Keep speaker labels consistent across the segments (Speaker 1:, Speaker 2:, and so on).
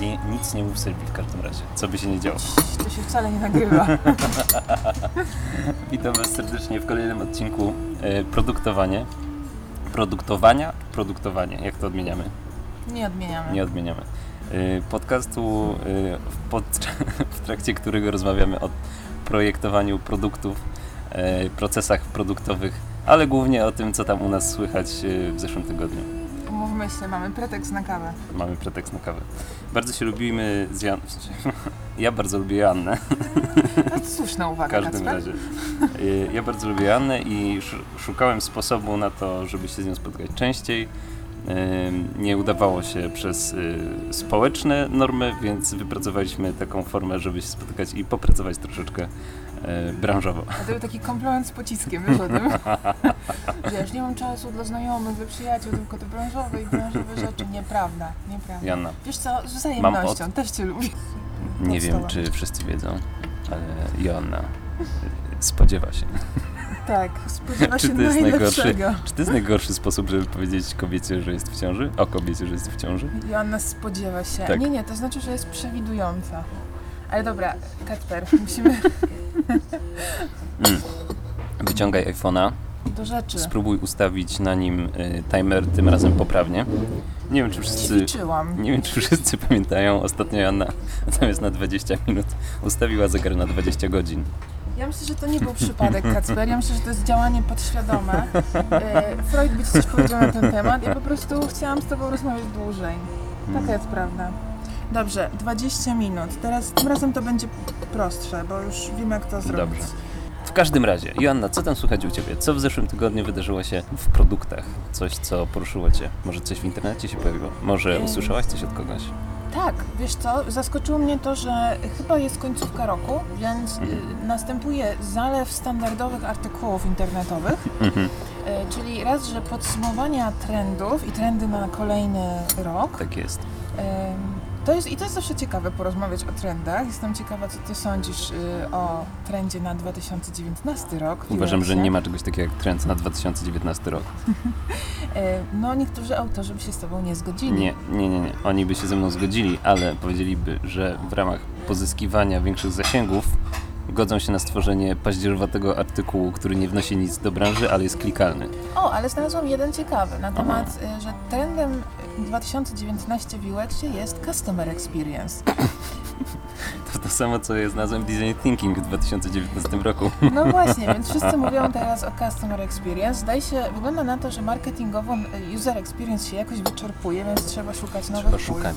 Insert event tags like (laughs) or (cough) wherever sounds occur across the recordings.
Speaker 1: Nie, nic nie mów Sylwii w każdym razie, co by się nie działo.
Speaker 2: To się wcale nie nagrywa. (laughs)
Speaker 1: Witam Was serdecznie w kolejnym odcinku e, Produktowanie. Produktowania? Produktowanie, jak to odmieniamy?
Speaker 2: Nie odmieniamy.
Speaker 1: Nie odmieniamy. E, Podcastu, e, w, pod, (laughs) w trakcie którego rozmawiamy o projektowaniu produktów, procesach produktowych, ale głównie o tym, co tam u nas słychać w zeszłym tygodniu.
Speaker 2: Umówmy się, mamy pretekst na kawę.
Speaker 1: Mamy pretekst na kawę. Bardzo się lubimy z Jan... (laughs) Ja bardzo lubię Joannę.
Speaker 2: To słuszna
Speaker 1: W
Speaker 2: uwaga,
Speaker 1: każdym
Speaker 2: Kacper.
Speaker 1: razie. Y, Ja bardzo lubię Joannę i sz- szukałem sposobu na to, żeby się z nią spotkać częściej. Nie udawało się przez y, społeczne normy, więc wypracowaliśmy taką formę, żeby się spotykać i popracować troszeczkę branżowo.
Speaker 2: A to był taki komplement z pociskiem, wiesz o tym? (laughs) Wiesz, nie mam czasu dla znajomych, dla przyjaciół, tylko te branżowe i branżowe rzeczy. Nieprawda, nieprawda.
Speaker 1: Joanna,
Speaker 2: Wiesz co, z wzajemnością, też Cię lubię.
Speaker 1: nie wiem, czy wszyscy wiedzą, ale Joanna y, spodziewa się.
Speaker 2: Tak, spodziewa
Speaker 1: Czy
Speaker 2: się
Speaker 1: to jest
Speaker 2: najlepszego.
Speaker 1: Czy to jest najgorszy sposób, żeby powiedzieć kobiecie, że jest w ciąży? O kobiecie, że jest w ciąży?
Speaker 2: Joanna spodziewa się.
Speaker 1: Tak.
Speaker 2: Nie, nie, to znaczy, że jest przewidująca. Ale dobra, Kacper, musimy
Speaker 1: Mm. Wyciągaj iPhone'a,
Speaker 2: do rzeczy.
Speaker 1: spróbuj ustawić na nim y, timer tym razem poprawnie. Nie wiem, czy wszyscy,
Speaker 2: Ćwiczyłam.
Speaker 1: nie wiem, czy wszyscy pamiętają, ostatnio Joanna (laughs) zamiast na 20 minut ustawiła zegar na 20 godzin.
Speaker 2: Ja myślę, że to nie był przypadek, Kacper. Ja myślę, że to jest działanie podświadome. E, Freud by ci coś powiedział na ten temat. Ja po prostu chciałam z tobą rozmawiać dłużej. Taka jest prawda. Dobrze, 20 minut. Teraz tym razem to będzie prostsze, bo już wiem jak to zrobić.
Speaker 1: Dobrze. W każdym razie, Joanna, co tam słychać u Ciebie? Co w zeszłym tygodniu wydarzyło się w produktach? Coś, co poruszyło Cię? Może coś w internecie się pojawiło? Może usłyszałaś coś od kogoś?
Speaker 2: Tak, wiesz co, zaskoczyło mnie to, że chyba jest końcówka roku, więc y, następuje zalew standardowych artykułów internetowych,
Speaker 1: Mhm.
Speaker 2: e, czyli raz, że podsumowania trendów i trendy na kolejny rok.
Speaker 1: Tak jest.
Speaker 2: To jest, I to jest zawsze ciekawe porozmawiać o trendach. Jestem ciekawa, co ty sądzisz y, o trendzie na 2019 rok.
Speaker 1: Uważam, że nie ma czegoś takiego jak trend na 2019 rok.
Speaker 2: E, (laughs) No, niektórzy autorzy by się z tobą nie zgodzili.
Speaker 1: Nie, nie, nie, nie. Oni by się ze mną zgodzili, ale powiedzieliby, że w ramach pozyskiwania większych zasięgów godzą się na stworzenie paździerowatego artykułu, który nie wnosi nic do branży, ale jest klikalny.
Speaker 2: O, ale znalazłam jeden ciekawy na temat, y, że trendem 2019 w jest Customer Experience. (coughs)
Speaker 1: To to samo, co jest nazwą Design Thinking w 2019 roku.
Speaker 2: No właśnie, więc (laughs) wszyscy mówią teraz o Customer Experience. Zdaje się, wygląda na to, że marketingowo y, User Experience się jakoś wyczerpuje, więc trzeba szukać nowych
Speaker 1: Trzeba
Speaker 2: pól.
Speaker 1: szukać.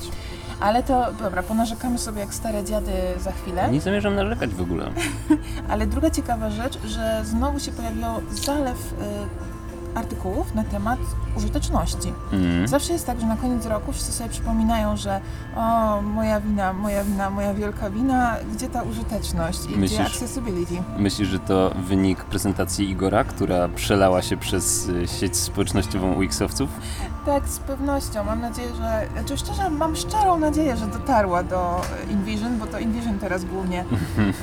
Speaker 2: Ale to, dobra, ponarzekamy sobie jak stare dziady za chwilę.
Speaker 1: Nie zamierzam narzekać w ogóle. (laughs)
Speaker 2: Ale druga ciekawa rzecz, że znowu się pojawił zalew y, artykułów na temat użyteczności.
Speaker 1: Mm.
Speaker 2: Zawsze jest tak, że na koniec roku wszyscy sobie przypominają, że o, moja wina, moja wina, moja wielka wina, gdzie ta użyteczność i
Speaker 1: Myślisz-
Speaker 2: gdzie accessibility?
Speaker 1: Myślisz, że to wynik prezentacji Igora, która przelała się przez y, sieć społecznościową UX-owców?
Speaker 2: Tak, z pewnością. Mam nadzieję, że, znaczy szczerze, mam szczerą nadzieję, że dotarła do InVision, bo to InVision teraz głównie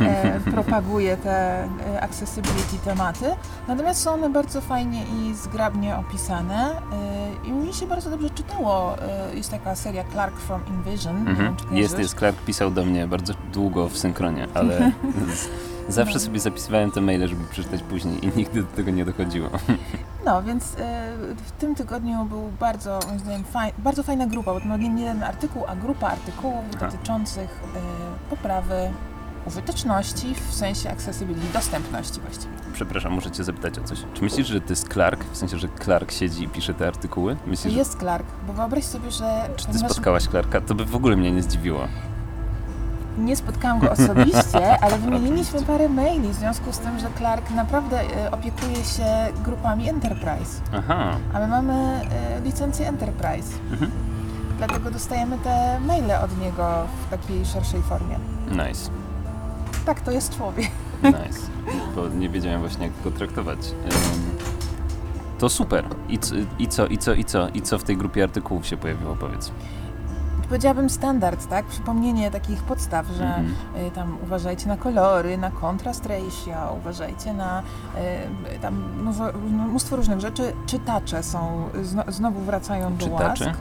Speaker 2: e, (laughs) propaguje te e, accessibility tematy. Natomiast są one bardzo fajnie i zgrabnie opisane e, i mi się bardzo dobrze czytało. E, jest taka seria Clark from InVision.
Speaker 1: Mhm. Jest, jest. Clark pisał do mnie bardzo długo w synchronie, ale (laughs) zawsze sobie zapisywałem te maile, żeby przeczytać później i nigdy do tego nie dochodziło. (laughs)
Speaker 2: No, więc e, w tym tygodniu był bardzo, moim zdaniem, faj, bardzo fajna grupa, bo to nie jeden artykuł, a grupa artykułów
Speaker 1: Aha.
Speaker 2: dotyczących poprawy użyteczności w sensie accessibility, dostępności właściwie.
Speaker 1: Przepraszam, muszę cię zapytać o coś. Czy myślisz, że to jest Clark? W sensie, że Clark siedzi i pisze te artykuły? Myślisz, że...
Speaker 2: Jest Clark, bo wyobraź sobie, że
Speaker 1: Czy ty
Speaker 2: ponieważ
Speaker 1: spotkałaś Clarka? To by w ogóle mnie nie zdziwiło.
Speaker 2: nie spotkałam go osobiście, (laughs) ale wymieniliśmy parę maili w związku z tym, że Clark naprawdę e, opiekuje się grupami Enterprise,
Speaker 1: Aha.
Speaker 2: a my mamy e, licencję Enterprise.
Speaker 1: Mhm.
Speaker 2: Dlatego dostajemy te maile od niego w takiej szerszej formie.
Speaker 1: Nice.
Speaker 2: Tak, to jest człowiek.
Speaker 1: Nice. Bo nie wiedziałem właśnie, jak go traktować. To super. I, I co, i co, i co? I co w tej grupie artykułów się pojawiło, powiedz?
Speaker 2: Powiedziałabym standard, tak? Przypomnienie takich podstaw, że
Speaker 1: Mhm.
Speaker 2: y, tam uważajcie na kolory, na kontrast ratio, uważajcie na y, tam mnóstwo, mnóstwo różnych rzeczy. Czytacze są, zno, znowu wracają do
Speaker 1: Czytacze?
Speaker 2: łask.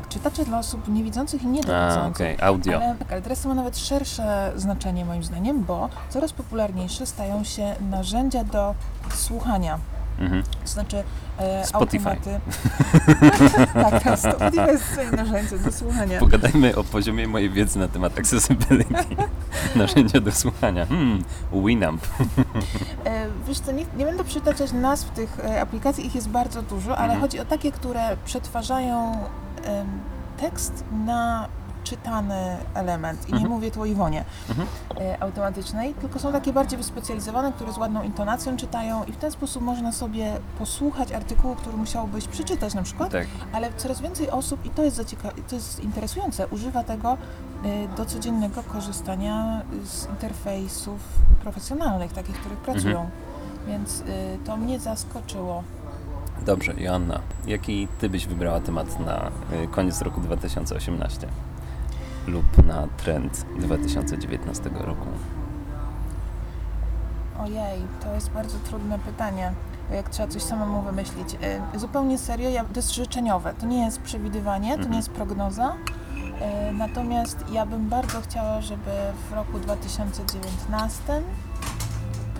Speaker 2: Tak, czytacze dla osób niewidzących i niedowidzących.
Speaker 1: okej, audio.
Speaker 2: Ale, tak, ale teraz to ma nawet szersze znaczenie moim zdaniem, bo coraz popularniejsze stają się narzędzia do słuchania.
Speaker 1: Mhm.
Speaker 2: To znaczy e,
Speaker 1: Spotify.
Speaker 2: automaty. (laughs) tak, teraz Spotify jest swoje narzędzie do słuchania.
Speaker 1: Pogadajmy o poziomie mojej wiedzy na temat accessibility. (laughs) Narzędzia do słuchania. Hmm, Winamp.
Speaker 2: E, wiesz co, nie, nie będę przytaczać nazw tych e, aplikacji, ich jest bardzo dużo, ale
Speaker 1: Mhm.
Speaker 2: chodzi o takie, które przetwarzają tekst na czytany element. I nie
Speaker 1: Mhm.
Speaker 2: mówię tu o Iwonie
Speaker 1: Mhm.
Speaker 2: e, automatycznej, tylko są takie bardziej wyspecjalizowane, które z ładną intonacją czytają i w ten sposób można sobie posłuchać artykułu, który musiałbyś przeczytać na przykład,
Speaker 1: Tak.
Speaker 2: ale coraz więcej osób, i to jest, zacieka- to jest interesujące, używa tego y, do codziennego korzystania z interfejsów profesjonalnych, takich, w których pracują. Więc y, to mnie zaskoczyło.
Speaker 1: Dobrze, Joanna, jaki ty byś wybrała temat na y, koniec roku 2018 lub na trend 2019 roku?
Speaker 2: Ojej, to jest bardzo trudne pytanie, jak trzeba coś samemu wymyślić. Y, Zupełnie serio, ja, to jest życzeniowe, to nie jest przewidywanie, to
Speaker 1: Mhm.
Speaker 2: nie jest prognoza. Y, Natomiast ja bym bardzo chciała, żeby w roku 2019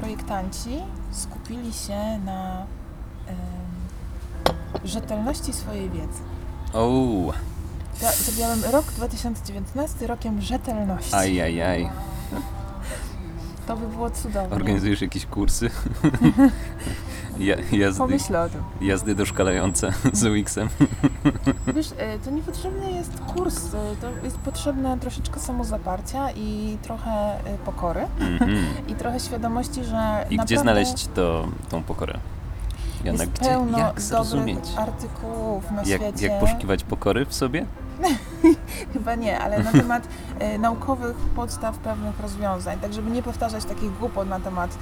Speaker 2: projektanci skupili się na rzetelności swojej wiedzy.
Speaker 1: O,
Speaker 2: Ja zrobiłam rok 2019 rokiem rzetelności.
Speaker 1: ajajaj.
Speaker 2: To by było cudowne.
Speaker 1: Organizujesz jakieś kursy? (laughs) Ja, jazdy,
Speaker 2: Pomyślę o tym.
Speaker 1: jazdy doszkalające z UX-em.
Speaker 2: Wiesz, e, to niepotrzebny jest kurs, e, to jest potrzebne troszeczkę samozaparcia i trochę e, pokory
Speaker 1: Mhm.
Speaker 2: i trochę świadomości, że
Speaker 1: I
Speaker 2: naprawdę
Speaker 1: gdzie znaleźć to, tą pokorę? Joanna,
Speaker 2: jest
Speaker 1: gdzie,
Speaker 2: pełno
Speaker 1: jak zrozumieć?
Speaker 2: artykułów na
Speaker 1: Jak,
Speaker 2: świecie.
Speaker 1: jak poszukiwać pokory w sobie? (laughs)
Speaker 2: Chyba nie, ale na temat e, naukowych podstaw pewnych rozwiązań, tak żeby nie powtarzać takich głupot na temat,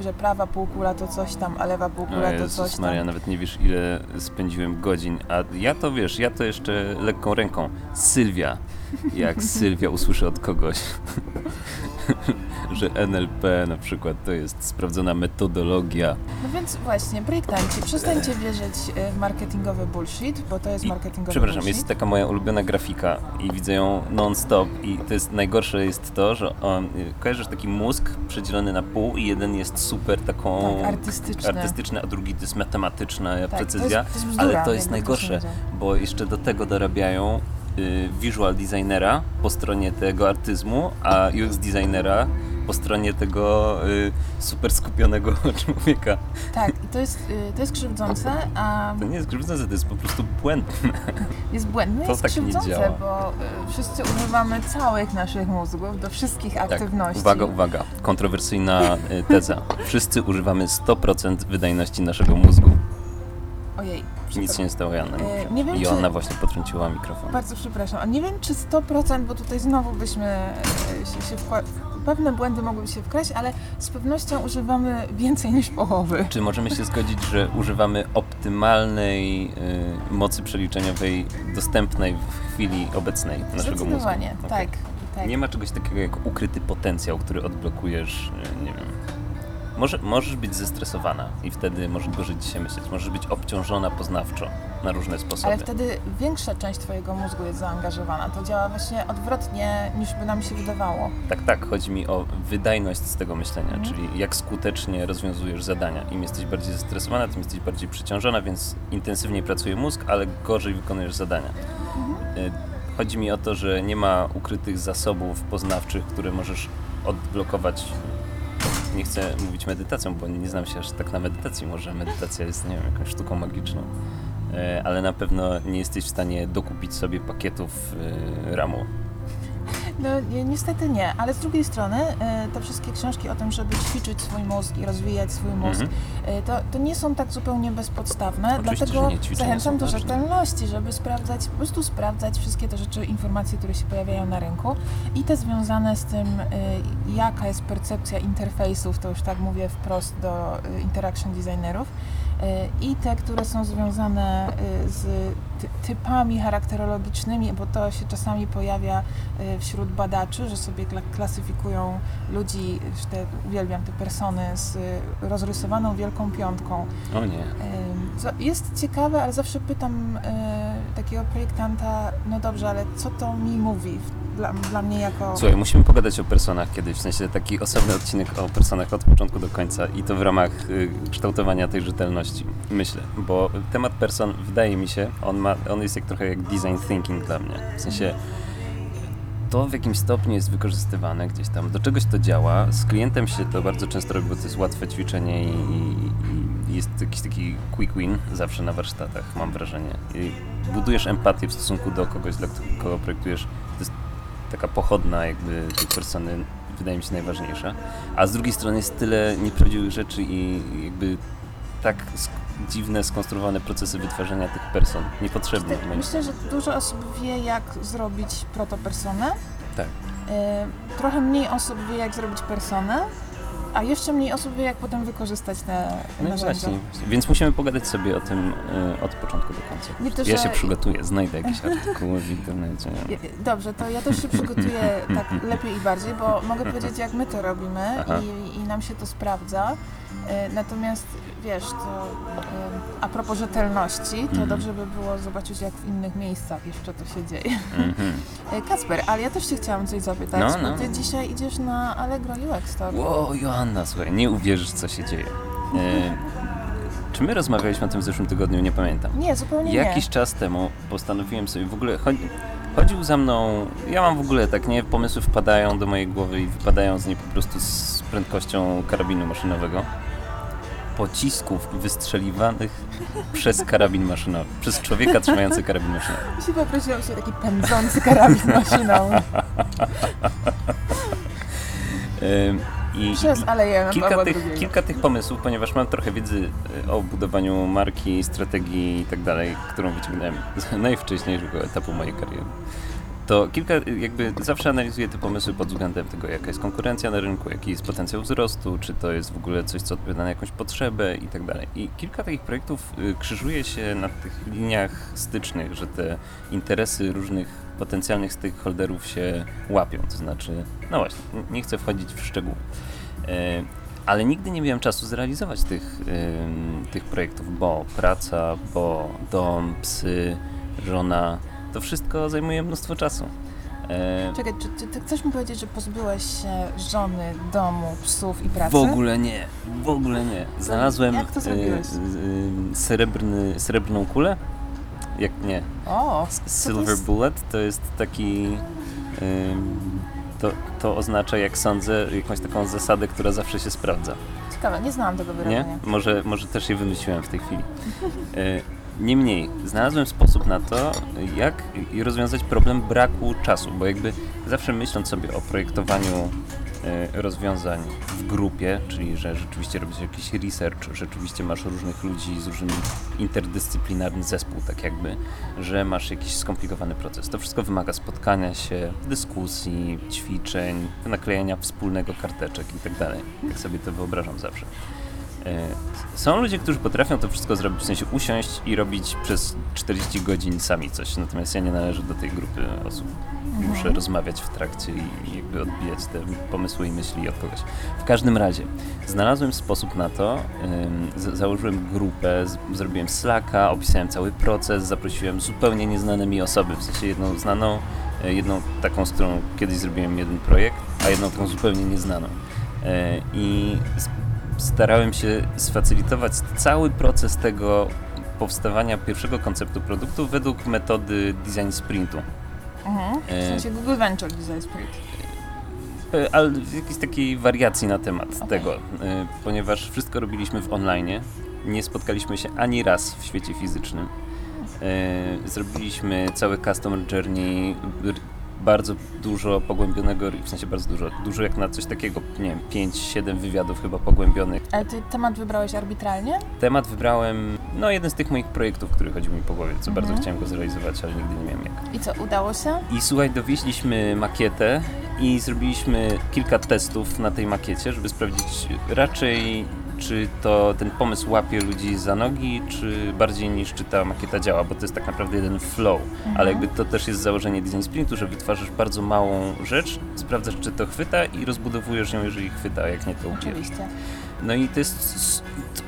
Speaker 2: że prawa półkula to coś tam, a lewa
Speaker 1: O
Speaker 2: półkula to coś
Speaker 1: Jezus
Speaker 2: tam.
Speaker 1: Maria, nawet nie wiesz ile spędziłem godzin, a ja to wiesz, ja to jeszcze lekką ręką. Sylwia, jak Sylwia usłyszy od kogoś, (laughs) że NLP na przykład to jest sprawdzona metodologia.
Speaker 2: No więc właśnie, projektanci, przestańcie wierzyć e, w marketingowy bullshit, bo to jest
Speaker 1: I-
Speaker 2: marketingowy
Speaker 1: Przepraszam,
Speaker 2: bullshit.
Speaker 1: jest taka moja ulubiona grafika i widzę ją non-stop i to jest najgorsze jest to, że on, y, kojarzysz taki mózg przedzielony na pół i jeden jest super taką
Speaker 2: Tak, artystyczny.
Speaker 1: artystyczny, a drugi to jest matematyczna
Speaker 2: Tak,
Speaker 1: precyzja.
Speaker 2: To jest, to jest bzdura,
Speaker 1: ale to jest najgorsze, bo jeszcze do tego dorabiają y, visual designera po stronie tego artyzmu, a UX designera po stronie tego y, super skupionego (laughs) człowieka.
Speaker 2: Tak, i to jest, y, to jest krzywdzące, a
Speaker 1: To nie jest krzywdzące, to jest po prostu błędne. (laughs)
Speaker 2: jest błędne,
Speaker 1: To
Speaker 2: jest
Speaker 1: tak
Speaker 2: krzywdzące, bo y, wszyscy używamy całych naszych mózgów do wszystkich
Speaker 1: Tak,
Speaker 2: aktywności.
Speaker 1: uwaga, uwaga, kontrowersyjna y, teza. Wszyscy używamy 100% wydajności naszego mózgu.
Speaker 2: Ojej,
Speaker 1: Nic się nie stało, Joanna.
Speaker 2: Y, nie wiem,
Speaker 1: I
Speaker 2: czy-
Speaker 1: ona właśnie potrąciła mikrofon.
Speaker 2: bardzo przepraszam, a nie wiem czy 100%, bo tutaj znowu byśmy się, się wkła- pewne błędy mogłyby się wkraść, ale z pewnością używamy więcej niż połowy.
Speaker 1: Czy możemy się zgodzić, że używamy optymalnej y, mocy przeliczeniowej dostępnej w chwili obecnej naszego mózgu?
Speaker 2: Zdecydowanie,
Speaker 1: Okej.
Speaker 2: tak. tak.
Speaker 1: Nie ma czegoś takiego jak ukryty potencjał, który odblokujesz, y, nie wiem. Może, możesz być zestresowana i wtedy możesz gorzej dzisiaj myśleć. Możesz być obciążona poznawczo na różne sposoby.
Speaker 2: Ale wtedy większa część Twojego mózgu jest zaangażowana. To działa właśnie odwrotnie niż by nam się wydawało.
Speaker 1: Tak, tak. Chodzi mi o wydajność z tego myślenia,
Speaker 2: Mhm.
Speaker 1: czyli jak skutecznie rozwiązujesz zadania. Im jesteś bardziej zestresowana, tym jesteś bardziej przeciążona, więc intensywniej pracuje mózg, ale gorzej wykonujesz zadania. Y, Chodzi mi o to, że nie ma ukrytych zasobów poznawczych, które możesz odblokować. Nie chcę mówić medytacją, bo nie znam się aż tak na medytacji. Może medytacja jest, nie wiem, jakąś sztuką magiczną. Y, Ale na pewno nie jesteś w stanie dokupić sobie pakietów y, RAMu.
Speaker 2: No ni- niestety nie, ale z drugiej strony e, te wszystkie książki o tym, żeby ćwiczyć swój mózg i rozwijać swój mózg,
Speaker 1: Mhm.
Speaker 2: e, to, to nie są tak zupełnie bezpodstawne,
Speaker 1: Oczywiście,
Speaker 2: dlatego zachęcam do rzetelności, żeby sprawdzać, po prostu sprawdzać wszystkie te rzeczy, informacje, które się pojawiają na rynku i te związane z tym, e, jaka jest percepcja interfejsów, to już tak mówię wprost do interaction designerów, i te, które są związane z typami charakterologicznymi, bo to się czasami pojawia y, wśród badaczy, że sobie kla- klasyfikują ludzi, że te, uwielbiam te persony z y, rozrysowaną wielką piątką.
Speaker 1: O nie.
Speaker 2: Co Jest ciekawe, ale zawsze pytam takiego projektanta, no dobrze, ale co to mi mówi dla, dla mnie jako...
Speaker 1: Słuchaj, musimy pogadać o personach kiedyś, w sensie taki osobny odcinek o personach od początku do końca i to w ramach y, kształtowania tej rzetelności, myślę, bo temat person, wydaje mi się, on, ma, on jest jak trochę jak design thinking dla mnie, w sensie to w jakimś stopniu jest wykorzystywane gdzieś tam, do czegoś to działa, z klientem się to bardzo często robi, bo to jest łatwe ćwiczenie i, i, jest jakiś taki quick win zawsze na warsztatach, mam wrażenie. I budujesz empatię w stosunku do kogoś, dla kogo projektujesz, to jest taka pochodna jakby tej persony wydaje mi się najważniejsza. A z drugiej strony jest tyle nieprawdziwych rzeczy i jakby tak dziwne, skonstruowane procesy wytwarzania tych person. Niepotrzebne. moim
Speaker 2: Myślę, że dużo osób wie, jak zrobić protopersonę.
Speaker 1: Tak.
Speaker 2: Y, trochę mniej osób wie, jak zrobić personę, a jeszcze mniej osób wie, jak potem wykorzystać te
Speaker 1: No
Speaker 2: narzędzia.
Speaker 1: właśnie. Więc musimy pogadać sobie o tym y, od początku do końca.
Speaker 2: Nie to,
Speaker 1: Ja
Speaker 2: że-
Speaker 1: się przygotuję, znajdę jakieś artykuły w internecie. (laughs)
Speaker 2: Ja- Dobrze, to ja też się przygotuję tak lepiej i bardziej, bo mogę powiedzieć, jak my to robimy i, i nam się to sprawdza. Y, Natomiast wiesz, to y, a propos rzetelności, to
Speaker 1: Mhm.
Speaker 2: dobrze by było zobaczyć, jak w innych miejscach jeszcze to się dzieje.
Speaker 1: Mhm.
Speaker 2: Kacper, ale ja też się chciałam coś zapytać,
Speaker 1: No, no.
Speaker 2: bo ty dzisiaj idziesz na Allegro UX Talk.
Speaker 1: Wow, Joanna, słuchaj, nie uwierzysz, co się dzieje. E, czy my rozmawialiśmy o tym w zeszłym tygodniu? Nie pamiętam.
Speaker 2: Nie, zupełnie
Speaker 1: Jakiś
Speaker 2: nie.
Speaker 1: czas temu postanowiłem sobie w ogóle. Chodzi, chodził za mną. Ja mam w ogóle tak, nie? Pomysły wpadają do mojej głowy i wypadają z niej po prostu z prędkością karabinu maszynowego. Pocisków wystrzeliwanych (laughs) przez karabin maszynowy. Przez człowieka trzymający karabin maszynowy. (laughs)
Speaker 2: Się poprosiłam sobie taki pędzący karabin maszynowy (laughs)
Speaker 1: I,
Speaker 2: przez Aleję
Speaker 1: kilka tych, kilka tych pomysłów, ponieważ mam trochę wiedzy e, o budowaniu marki, strategii i tak dalej, którą wyciągnąłem z (laughs) najwcześniejszego etapu mojej kariery. To kilka, e, jakby zawsze analizuję te pomysły pod względem tego, jaka jest konkurencja na rynku, jaki jest potencjał wzrostu, czy to jest w ogóle coś, co odpowiada na jakąś potrzebę i tak dalej. I kilka takich projektów y, krzyżuje się na tych liniach stycznych, że te interesy różnych potencjalnych stakeholderów się łapią. To znaczy, no właśnie, nie chcę wchodzić w szczegóły. E, Ale nigdy nie miałem czasu zrealizować tych, tych projektów, bo praca, bo dom, psy, żona, to wszystko zajmuje mnóstwo czasu. E,
Speaker 2: Czekaj, czy, czy ty chcesz mi powiedzieć, że pozbyłeś się żony, domu, psów i pracy?
Speaker 1: W ogóle nie, w ogóle nie. Znalazłem
Speaker 2: Jak to zrobiłeś?
Speaker 1: y, y, srebrny, srebrną kulę. Jak nie,
Speaker 2: O,
Speaker 1: Silver
Speaker 2: jest?
Speaker 1: Bullet to jest taki. ym, to, to oznacza, jak sądzę, jakąś taką zasadę, która zawsze się sprawdza.
Speaker 2: ciekawe, nie znałam tego
Speaker 1: Nie?
Speaker 2: wyrażenia.
Speaker 1: Może, może też je wymyśliłem w tej chwili. E, Niemniej, znalazłem sposób na to, jak rozwiązać problem braku czasu, bo jakby zawsze myśląc sobie o projektowaniu rozwiązań w grupie, czyli że rzeczywiście robisz jakiś research, rzeczywiście masz różnych ludzi z różnym interdyscyplinarny zespół, tak jakby, że masz jakiś skomplikowany proces. To wszystko wymaga spotkania się, dyskusji, ćwiczeń, naklejenia wspólnego karteczek i tak dalej. Jak sobie to wyobrażam zawsze. E, Są ludzie, którzy potrafią to wszystko zrobić, w sensie usiąść i robić przez 40 godzin sami coś, natomiast ja nie należę do tej grupy osób. Muszę
Speaker 2: Mhm.
Speaker 1: rozmawiać w trakcie i jakby odbijać te pomysły i myśli od kogoś. W każdym razie, znalazłem sposób na to, założyłem grupę, zrobiłem Slacka, opisałem cały proces, zaprosiłem zupełnie nieznane mi osoby, w sensie jedną znaną, e, jedną taką, z którą kiedyś zrobiłem jeden projekt, a jedną taką zupełnie nieznaną. E, I starałem się sfacylitować cały proces tego powstawania pierwszego konceptu produktu według metody design sprintu.
Speaker 2: Mhm. W
Speaker 1: E,
Speaker 2: sensie Google Venture Design Spirit.
Speaker 1: E, Ale w jakiejś takiej wariacji na temat
Speaker 2: Okej.
Speaker 1: tego, e, ponieważ wszystko robiliśmy w online, nie spotkaliśmy się ani raz w świecie fizycznym. Zrobiliśmy cały customer journey, bardzo dużo pogłębionego, w sensie bardzo dużo, dużo jak na coś takiego, nie wiem, 5-7 wywiadów chyba pogłębionych.
Speaker 2: Ale ty temat wybrałeś arbitralnie?
Speaker 1: Temat wybrałem, no jeden z tych moich projektów, który chodził mi po głowie, co bardzo
Speaker 2: Mhm.
Speaker 1: chciałem go zrealizować, ale nigdy nie miałem jak.
Speaker 2: I co, udało się?
Speaker 1: I słuchaj, dowieźliśmy makietę i zrobiliśmy kilka testów na tej makiecie, żeby sprawdzić raczej, czy to ten pomysł łapie ludzi za nogi, czy bardziej niż czy ta makieta działa, bo to jest tak naprawdę jeden flow. Ale jakby to też jest założenie design sprintu, że wytwarzasz bardzo małą rzecz, sprawdzasz czy to chwyta i rozbudowujesz ją, jeżeli chwyta, a jak nie to.
Speaker 2: Oczywiście.
Speaker 1: No i to jest to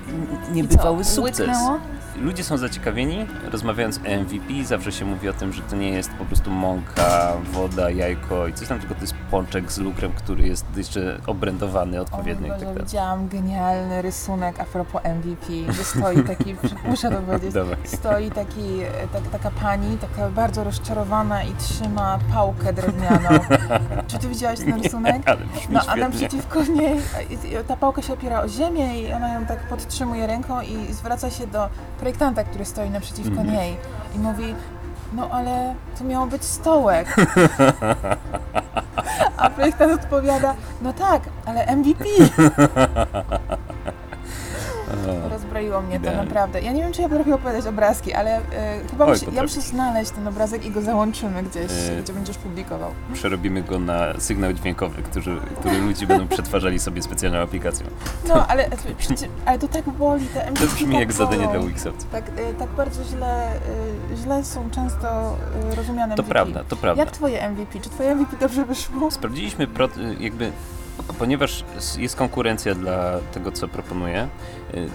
Speaker 2: I
Speaker 1: niebywały
Speaker 2: co,
Speaker 1: sukces.
Speaker 2: łyknęło?
Speaker 1: Ludzie są zaciekawieni, rozmawiając o MVP, zawsze się mówi o tym, że to nie jest po prostu mąka, woda, jajko i coś tam, tylko to jest pączek z lukrem, który jest jeszcze obrędowany odpowiednio i tak dalej.
Speaker 2: widziałam genialny rysunek a propos MVP, że stoi taki, (laughs) muszę to powiedzieć,
Speaker 1: Dawaj.
Speaker 2: stoi taki, tak, taka pani, taka bardzo rozczarowana i trzyma pałkę drewnianą. (laughs) Czy ty widziałaś ten rysunek?
Speaker 1: Ale
Speaker 2: No, a
Speaker 1: świetnie.
Speaker 2: naprzeciwko niej ta pałka się opiera o ziemię i ona ją tak podtrzymuje ręką i zwraca się do projektanta, który stoi naprzeciwko
Speaker 1: Mhm.
Speaker 2: niej i mówi no ale to miało być stołek. (laughs) A projektant odpowiada, no tak, ale MVP. (laughs)
Speaker 1: O,
Speaker 2: Rozbroiło mnie to
Speaker 1: Idealnie.
Speaker 2: naprawdę. Ja nie wiem, czy ja potrafię opowiadać obrazki, ale e, chyba
Speaker 1: Oj,
Speaker 2: musi, ja
Speaker 1: potrafisz.
Speaker 2: muszę znaleźć ten obrazek i go załączymy gdzieś,
Speaker 1: E,
Speaker 2: gdzie będziesz publikował.
Speaker 1: Przerobimy go na sygnał dźwiękowy, który, który ludzie będą przetwarzali sobie specjalną aplikacją.
Speaker 2: No, ale, przecież- (laughs) ale to tak boli, te
Speaker 1: To brzmi
Speaker 2: tak
Speaker 1: jak zadanie
Speaker 2: bolą.
Speaker 1: dla Wixowców.
Speaker 2: Tak, e, tak bardzo źle, e, źle są często e, rozumiane
Speaker 1: To
Speaker 2: MVP.
Speaker 1: prawda, to prawda.
Speaker 2: Jak twoje MVP? Czy twoje MVP dobrze wyszło?
Speaker 1: Sprawdziliśmy pro, jakby, ponieważ jest konkurencja dla tego, co proponuję. y,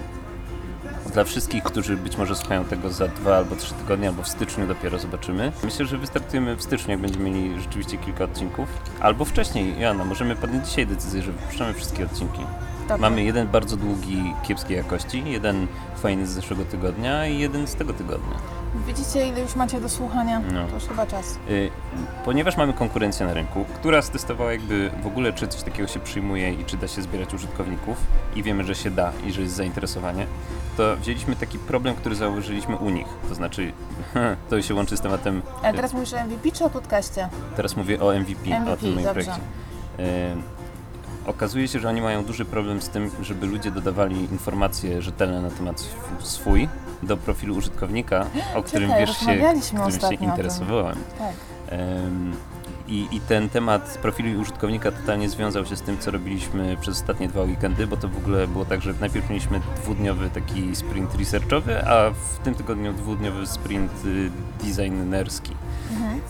Speaker 1: Dla wszystkich, którzy być może słuchają tego za dwa albo trzy tygodnie, albo w styczniu dopiero zobaczymy. Myślę, że wystartujemy w styczniu, jak będziemy mieli rzeczywiście kilka odcinków. Albo wcześniej, Joanna, możemy podjąć dzisiaj decyzję, że wypuszczamy wszystkie odcinki.
Speaker 2: Dobrze.
Speaker 1: Mamy jeden bardzo długi, kiepskiej jakości, jeden fajny z zeszłego tygodnia i jeden z tego tygodnia.
Speaker 2: Widzicie, ile już macie do słuchania?
Speaker 1: No.
Speaker 2: To już chyba czas.
Speaker 1: Y, Ponieważ mamy konkurencję na rynku, która stestowała jakby w ogóle, czy coś takiego się przyjmuje i czy da się zbierać użytkowników i wiemy, że się da i że jest zainteresowanie, to wzięliśmy taki problem, który zauważyliśmy u nich. To znaczy, (laughs) to się łączy z tematem,
Speaker 2: Ale teraz mówisz o MVP czy o podcaście?
Speaker 1: teraz mówię o MVP, o
Speaker 2: MVP,
Speaker 1: tym moim
Speaker 2: dobrze.
Speaker 1: projekcie. Y, Okazuje się, że oni mają duży problem z tym, żeby ludzie dodawali informacje rzetelne na temat sw- swój do profilu użytkownika, o (gasps) którym
Speaker 2: Czekaj,
Speaker 1: wiesz się, którym się interesowałem.
Speaker 2: Tak.
Speaker 1: I, I ten temat profilu użytkownika totalnie związał się z tym, co robiliśmy przez ostatnie dwa weekendy, bo to w ogóle było tak, że najpierw mieliśmy dwudniowy taki sprint researchowy, a w tym tygodniu dwudniowy sprint y, designerski.
Speaker 2: Mhm.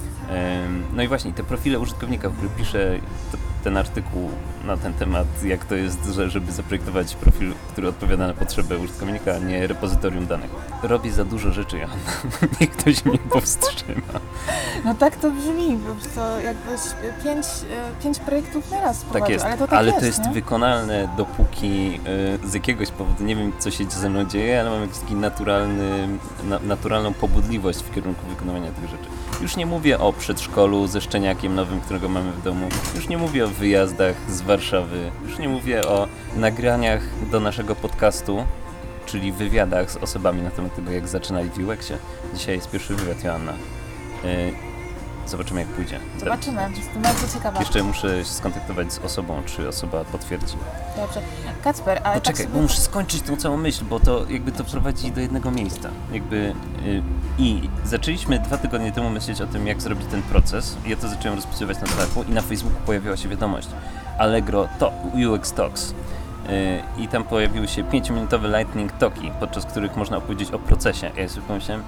Speaker 1: No i właśnie te profile użytkownika, w których piszę t- ten artykuł na ten temat, jak to jest, że, żeby zaprojektować profil, który odpowiada na potrzeby użytkownika, a nie repozytorium danych. Robię za dużo rzeczy, Joanna. (laughs) Niech ktoś mnie powstrzyma.
Speaker 2: No tak to brzmi, po prostu jakbyś e, pięć, e, pięć projektów na raz
Speaker 1: Tak jest,
Speaker 2: ale to tak jest,
Speaker 1: jest
Speaker 2: nie?
Speaker 1: wykonalne, dopóki y, z jakiegoś powodu, nie wiem co się ze mną dzieje, ale mam jakiś taki naturalny, na, naturalną pobudliwość w kierunku wykonywania tych rzeczy. Już nie mówię o przedszkolu ze szczeniakiem nowym, którego mamy w domu, już nie mówię o wyjazdach z Warszawy, już nie mówię o nagraniach do naszego podcastu, czyli wywiadach z osobami na temat tego, jak zaczynali w UX-ie. Dzisiaj jest pierwszy wywiad, Joanna. Zobaczymy jak pójdzie.
Speaker 2: Zobaczymy, jestem bardzo ciekawa.
Speaker 1: Jeszcze muszę się skontaktować z osobą, czy osoba potwierdzi.
Speaker 2: Dobrze. Kacper, a
Speaker 1: Poczekaj,
Speaker 2: tak sobie...
Speaker 1: bo muszę skończyć tą całą myśl, bo to jakby to prowadzi do jednego miejsca. Jakby y, i zaczęliśmy dwa tygodnie temu myśleć o tym, jak zrobić ten proces. Ja to zacząłem rozpisywać na Slacku i na Facebooku pojawiła się wiadomość. Allegro to UX Talks. Y, I tam pojawiły się 5-minutowe lightning talki, podczas których można opowiedzieć o procesie. Ja sobie pomyślałem,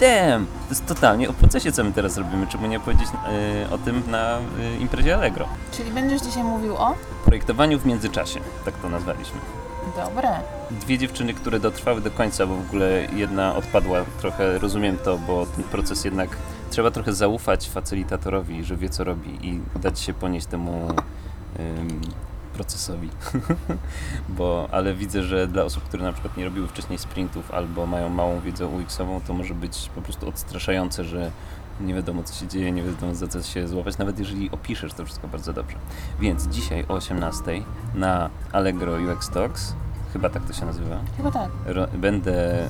Speaker 1: damn, to jest totalnie o procesie, co my teraz robimy. Czemu nie powiedzieć y, o tym na y, imprezie Allegro?
Speaker 2: Czyli będziesz dzisiaj mówił o?
Speaker 1: Projektowaniu w międzyczasie, tak to nazwaliśmy.
Speaker 2: Dobre.
Speaker 1: Dwie dziewczyny, które dotrwały do końca, bo w ogóle jedna odpadła, trochę rozumiem to, bo ten proces jednak trzeba trochę zaufać facilitatorowi, że wie co robi i dać się ponieść temu ym, procesowi. (laughs) bo, ale widzę, że dla osób, które na przykład nie robiły wcześniej sprintów albo mają małą wiedzę UX-ową, to może być po prostu odstraszające, że nie wiadomo co się dzieje, nie wiadomo za co się złapać, nawet jeżeli opiszesz to wszystko bardzo dobrze. Więc dzisiaj o 18 na Allegro UX Talks, chyba tak to się nazywa,
Speaker 2: Chyba tak.
Speaker 1: ro, będę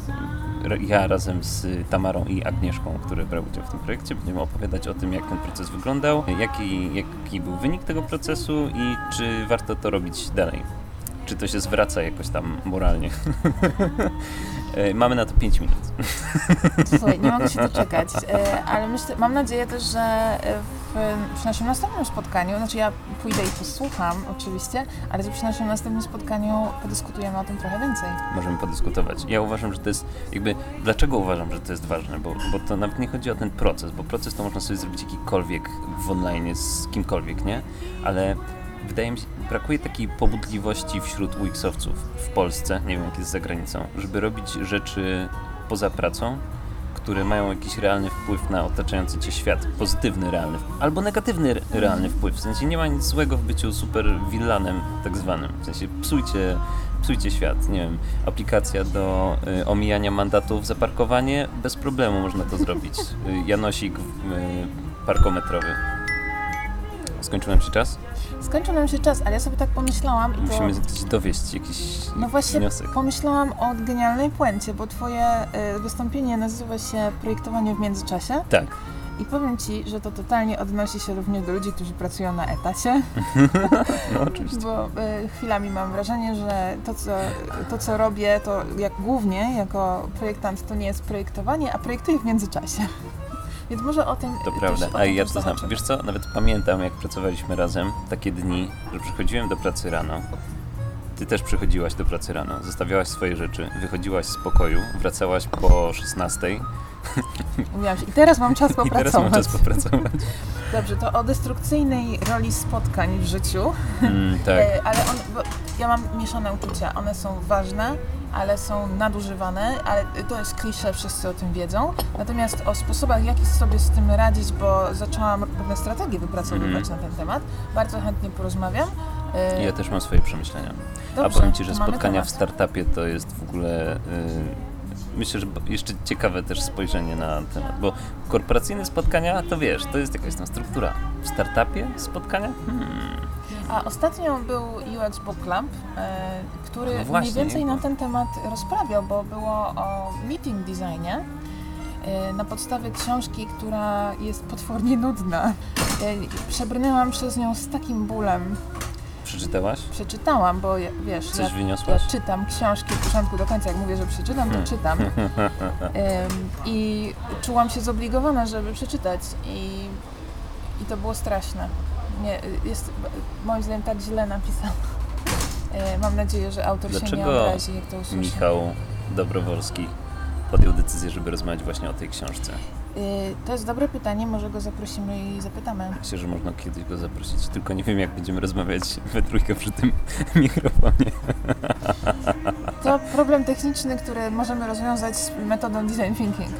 Speaker 1: ja razem z Tamarą i Agnieszką, które brały udział w tym projekcie, będziemy opowiadać o tym, jak ten proces wyglądał, jaki, jaki był wynik tego procesu i czy warto to robić dalej. Czy to się zwraca jakoś tam moralnie. (laughs) E, Mamy na to 5 minut.
Speaker 2: Słuchaj, nie mogę się doczekać, e, ale myślę, mam nadzieję też, że e, w, przy naszym następnym spotkaniu, znaczy ja pójdę i posłucham oczywiście, ale że przy naszym następnym spotkaniu podyskutujemy o tym trochę więcej.
Speaker 1: Możemy podyskutować. Ja uważam, że to jest jakby. Dlaczego uważam, że to jest ważne? Bo, bo to nawet nie chodzi o ten proces, bo proces to można sobie zrobić jakikolwiek w online z kimkolwiek, nie? Ale wydaje mi się, brakuje takiej pobudliwości wśród UX-owców w Polsce, nie wiem jak jest za granicą, żeby robić rzeczy poza pracą, które mają jakiś realny wpływ na otaczający cię świat, pozytywny realny, albo negatywny re- realny wpływ. W sensie nie ma nic złego w byciu super villanem tak zwanym. W sensie psujcie, psujcie świat, nie wiem, aplikacja do y, omijania mandatów za parkowanie, bez problemu można to zrobić. Y, Janosik y, parkometrowy. Skończyłem się czas?
Speaker 2: Skończył nam się czas, ale ja sobie tak pomyślałam i to...
Speaker 1: Musimy gdzieś dowieść jakiś
Speaker 2: No właśnie
Speaker 1: wniosek.
Speaker 2: pomyślałam o genialnej puencie, bo twoje y, wystąpienie nazywa się Projektowanie w międzyczasie
Speaker 1: Tak.
Speaker 2: i powiem ci, że to totalnie odnosi się również do ludzi, którzy pracują na etacie, (laughs)
Speaker 1: No oczywiście.
Speaker 2: bo y, chwilami mam wrażenie, że to co, to, co robię, to jak głównie jako projektant, to nie jest projektowanie, a projektuję w międzyczasie. Więc może o tym
Speaker 1: To
Speaker 2: też
Speaker 1: prawda, a ja to znam. Wiesz co, nawet pamiętam jak pracowaliśmy razem, takie dni, że przychodziłem do pracy rano. Ty też przychodziłaś do pracy rano, zostawiałaś swoje rzeczy, wychodziłaś z pokoju, wracałaś po 16 (laughs)
Speaker 2: Mówiłam się, I teraz mam czas (laughs)
Speaker 1: i teraz
Speaker 2: popracować.
Speaker 1: mam czas popracować. (laughs)
Speaker 2: Dobrze, to o destrukcyjnej roli spotkań w życiu.
Speaker 1: Mm, tak,
Speaker 2: E, ale on, ja mam mieszane uczucia. One są ważne, ale są nadużywane, ale to jest klisze, wszyscy o tym wiedzą. Natomiast o sposobach, jak sobie z tym radzić, bo zaczęłam pewne strategie wypracowywać
Speaker 1: Mhm.
Speaker 2: na ten temat, bardzo chętnie porozmawiam. E,
Speaker 1: ja też mam swoje przemyślenia. A
Speaker 2: dobrze,
Speaker 1: powiem Ci, że spotkania w startupie to jest w ogóle... y, Myślę, że jeszcze ciekawe też spojrzenie na temat, bo korporacyjne spotkania, to wiesz, to jest jakaś tam struktura. W startupie spotkania? Hmm.
Speaker 2: A ostatnio był UX Book Club, e, który
Speaker 1: No właśnie,
Speaker 2: mniej więcej na ten temat rozprawiał, bo było o meeting designie e, na podstawie książki, która jest potwornie nudna. E, Przebrnęłam przez nią z takim bólem.
Speaker 1: Przeczytałaś?
Speaker 2: Przeczytałam, bo ja, wiesz, ja,
Speaker 1: Coś
Speaker 2: ja
Speaker 1: wyniosłaś?
Speaker 2: czytam książki od początku do końca. Jak mówię, że przeczytam, to
Speaker 1: Hmm.
Speaker 2: czytam. (laughs) I czułam się zobligowana, żeby przeczytać i, i to było straszne. Nie, jest moim zdaniem tak źle napisane. E, Mam nadzieję, że autor się nie
Speaker 1: Dlaczego
Speaker 2: obrazi, jak to usłyszy.
Speaker 1: Michał Dobrowolski podjął decyzję, żeby rozmawiać właśnie o tej książce.
Speaker 2: Y, To jest dobre pytanie, może go zaprosimy i zapytamy.
Speaker 1: Myślę, że można kiedyś go zaprosić, tylko nie wiem jak będziemy rozmawiać we trójkę przy tym (laughs) mikrofonie.
Speaker 2: To problem techniczny, który możemy rozwiązać metodą design thinking.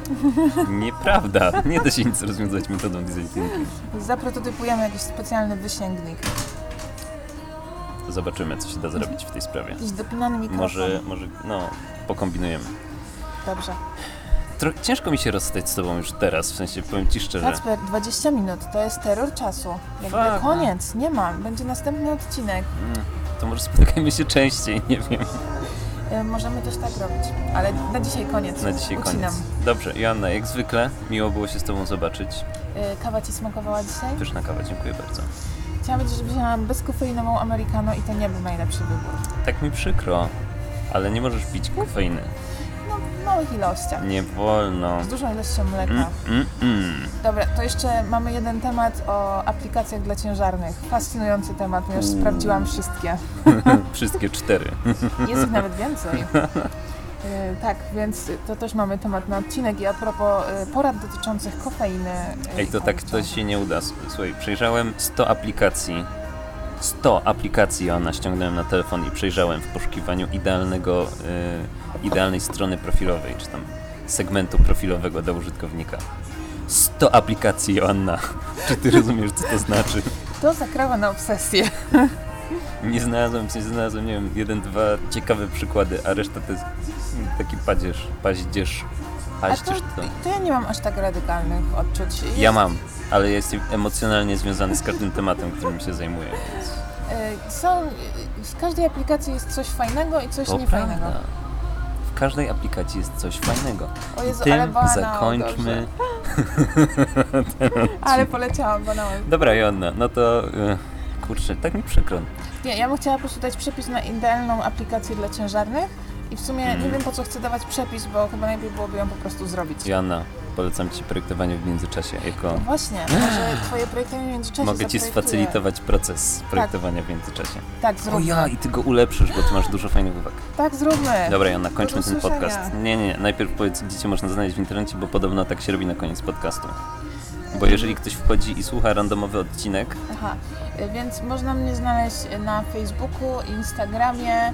Speaker 1: Nieprawda, nie da się nic rozwiązać metodą design thinking.
Speaker 2: Zaprototypujemy jakiś specjalny wysięgnik.
Speaker 1: Zobaczymy, co się da zrobić w tej sprawie.
Speaker 2: Jakiś dopinany mikrofon.
Speaker 1: Może, może, no, pokombinujemy.
Speaker 2: Dobrze.
Speaker 1: Tro ciężko mi się rozstać z tobą już teraz, w sensie powiem ci szczerze.
Speaker 2: Kacper, 20 minut to jest terror czasu. Jakby
Speaker 1: Fuck.
Speaker 2: koniec, nie ma. Będzie następny odcinek.
Speaker 1: Mm, To może spotykajmy się częściej, nie wiem.
Speaker 2: Y, Możemy też tak robić. Ale na dzisiaj koniec.
Speaker 1: Na dzisiaj
Speaker 2: Ucinam.
Speaker 1: koniec. Dobrze, Joanna, jak zwykle, miło było się z tobą zobaczyć.
Speaker 2: Y, Kawa Ci smakowała dzisiaj?
Speaker 1: Pyszna kawa, dziękuję bardzo.
Speaker 2: Chciałam powiedzieć, że wzięłam bezkofeinową americano i to nie był najlepszy wybór.
Speaker 1: Tak mi przykro, ale nie możesz pić kofeiny.
Speaker 2: W małych ilościach.
Speaker 1: Nie wolno.
Speaker 2: Z dużą ilością mleka.
Speaker 1: Mm, mm, mm.
Speaker 2: Dobra, to jeszcze mamy jeden temat o aplikacjach dla ciężarnych. Fascynujący temat, ponieważ
Speaker 1: Uuu.
Speaker 2: sprawdziłam wszystkie. (laughs)
Speaker 1: Wszystkie cztery. (laughs)
Speaker 2: Jest ich nawet więcej. Y, (laughs) Tak, więc to też mamy temat na odcinek i a propos y, porad dotyczących kofeiny. y,
Speaker 1: Ej, to tak to się nie uda. Słuchaj, przejrzałem 100 aplikacji. 100 aplikacji Joanna ściągnąłem na telefon i przejrzałem w poszukiwaniu idealnego, y, idealnej strony profilowej, czy tam segmentu profilowego dla użytkownika. 100 aplikacji Joanna. (laughs) Czy ty rozumiesz, co to znaczy?
Speaker 2: To zakrawa na obsesję.
Speaker 1: Nie znalazłem, w sensie znalazłem, nie wiem, jeden, dwa ciekawe przykłady, a reszta to jest taki padzierz, paździerz,
Speaker 2: A to,
Speaker 1: paździerz to...
Speaker 2: to ja nie mam aż tak radykalnych odczuć.
Speaker 1: Ja mam, ale jestem emocjonalnie związany z każdym tematem, którym się zajmuję,
Speaker 2: Są, y, z każdej aplikacji jest coś fajnego i coś
Speaker 1: to
Speaker 2: niefajnego.
Speaker 1: prawda. W każdej aplikacji jest coś fajnego.
Speaker 2: O Jezu,
Speaker 1: Tym
Speaker 2: ale banał,
Speaker 1: zakończmy. (laughs)
Speaker 2: Ale poleciałam banałem.
Speaker 1: Dobra, Joanna, no to e, kurczę, tak mi przykro.
Speaker 2: Nie, ja bym chciała po prostu dać przepis na idealną aplikację dla ciężarnych I w sumie nie wiem po co chcę dawać przepis, bo chyba najlepiej byłoby ją po prostu zrobić.
Speaker 1: Joanna, polecam Ci projektowanie w międzyczasie. Jako
Speaker 2: No właśnie, (gasps) może twoje projektowanie w międzyczasie
Speaker 1: mogę Ci sfacylitować proces projektowania w międzyczasie.
Speaker 2: Tak,
Speaker 1: O
Speaker 2: zróbmy.
Speaker 1: ja, i Ty go ulepszysz, bo Ty masz dużo fajnych uwag.
Speaker 2: Tak, zróbmy.
Speaker 1: Dobra, Joanna, kończmy
Speaker 2: Do
Speaker 1: ten
Speaker 2: usłyszenia.
Speaker 1: podcast. Nie, nie, nie. Najpierw powiedz, gdzie Cię można znaleźć w internecie, bo podobno tak się robi na koniec podcastu. Bo jeżeli ktoś wchodzi i słucha randomowy odcinek,
Speaker 2: Aha, y, więc można mnie znaleźć na Facebooku, Instagramie,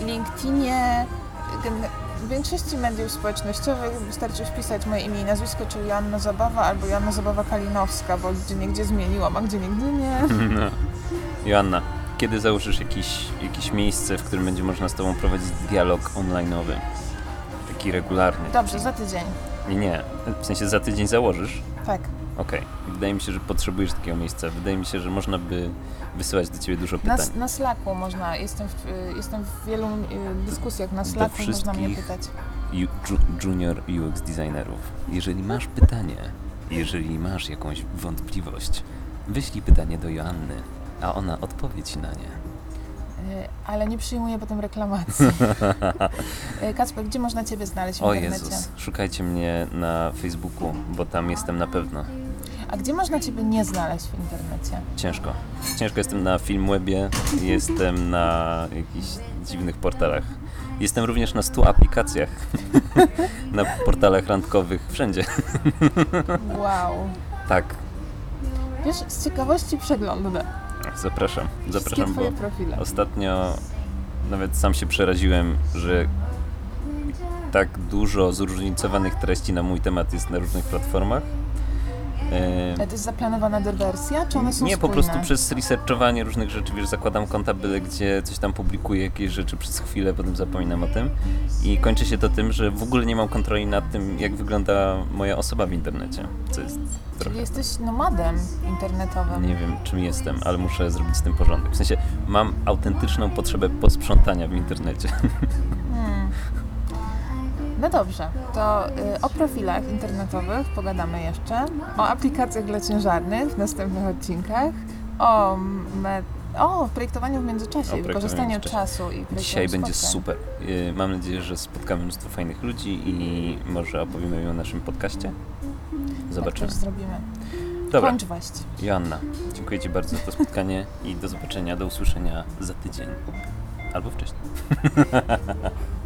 Speaker 2: LinkedInie, gen- w większości mediów społecznościowych wystarczy wpisać moje imię i nazwisko, czyli Joanna Zabawa albo Joanna Zabawa Kalinowska, bo gdzie niegdzie zmieniłam, a gdzie nigdy nie.
Speaker 1: no. Joanna, kiedy założysz jakiś, jakieś miejsce, w którym będzie można z Tobą prowadzić dialog online'owy? Taki regularny.
Speaker 2: Dobrze, za tydzień.
Speaker 1: Nie, nie. W sensie za tydzień założysz?
Speaker 2: Tak.
Speaker 1: Okej. Wydaje mi się, że potrzebujesz takiego miejsca. Wydaje mi się, że można by wysyłać do Ciebie dużo
Speaker 2: Na,
Speaker 1: pytań.
Speaker 2: na Slacku można, jestem w, y, jestem w wielu y, dyskusjach na Slacku, można mnie pytać.
Speaker 1: Ju- ju- junior UX designerów. Jeżeli masz pytanie, jeżeli masz jakąś wątpliwość, wyślij pytanie do Joanny, a ona odpowie Ci na nie.
Speaker 2: Y, Ale nie przyjmuję potem reklamacji. (laughs) Kacper, gdzie można Ciebie znaleźć w
Speaker 1: O
Speaker 2: internecie?
Speaker 1: Jezus, szukajcie mnie na Facebooku, bo tam jestem na pewno.
Speaker 2: A gdzie można Ciebie nie znaleźć w internecie?
Speaker 1: Ciężko. Ciężko jestem na Filmwebie, (laughs) jestem na jakichś dziwnych portalach. Jestem również na 100 aplikacjach, (laughs) na portalach randkowych, wszędzie. (laughs)
Speaker 2: Wow.
Speaker 1: Tak,
Speaker 2: Wiesz, z ciekawości przeglądnę
Speaker 1: zapraszam, zapraszam, bo
Speaker 2: profile.
Speaker 1: ostatnio nawet sam się przeraziłem, że tak dużo zróżnicowanych treści na mój temat jest na różnych platformach.
Speaker 2: Ale to jest zaplanowana dywersja, czy one są
Speaker 1: Nie, po prostu przez researchowanie różnych rzeczy, wiesz, zakładam konta byle gdzie, coś tam publikuję, jakieś rzeczy przez chwilę, potem zapominam o tym i kończy się to tym, że w ogóle nie mam kontroli nad tym, jak wygląda moja osoba w internecie, co jest
Speaker 2: Czyli
Speaker 1: trochę...
Speaker 2: jesteś nomadem internetowym.
Speaker 1: Nie wiem, czym jestem, ale muszę zrobić z tym porządek. W sensie, mam autentyczną potrzebę posprzątania w internecie. (laughs)
Speaker 2: No dobrze, to y, o profilach internetowych pogadamy jeszcze, o aplikacjach dla ciężarnych w następnych odcinkach, o, me, o projektowaniu w międzyczasie,
Speaker 1: O
Speaker 2: wykorzystaniu czasu i projektowaniu
Speaker 1: Dzisiaj będzie
Speaker 2: spotkań.
Speaker 1: super. Yy, Mam nadzieję, że spotkamy mnóstwo fajnych ludzi i może opowiemy im o naszym podcaście. Zobaczymy.
Speaker 2: Tak też zrobimy.
Speaker 1: Dobra.
Speaker 2: Kończ waść.
Speaker 1: Joanna, dziękuję Ci bardzo za to spotkanie i do zobaczenia, do usłyszenia za tydzień. Albo wcześniej. (laughs)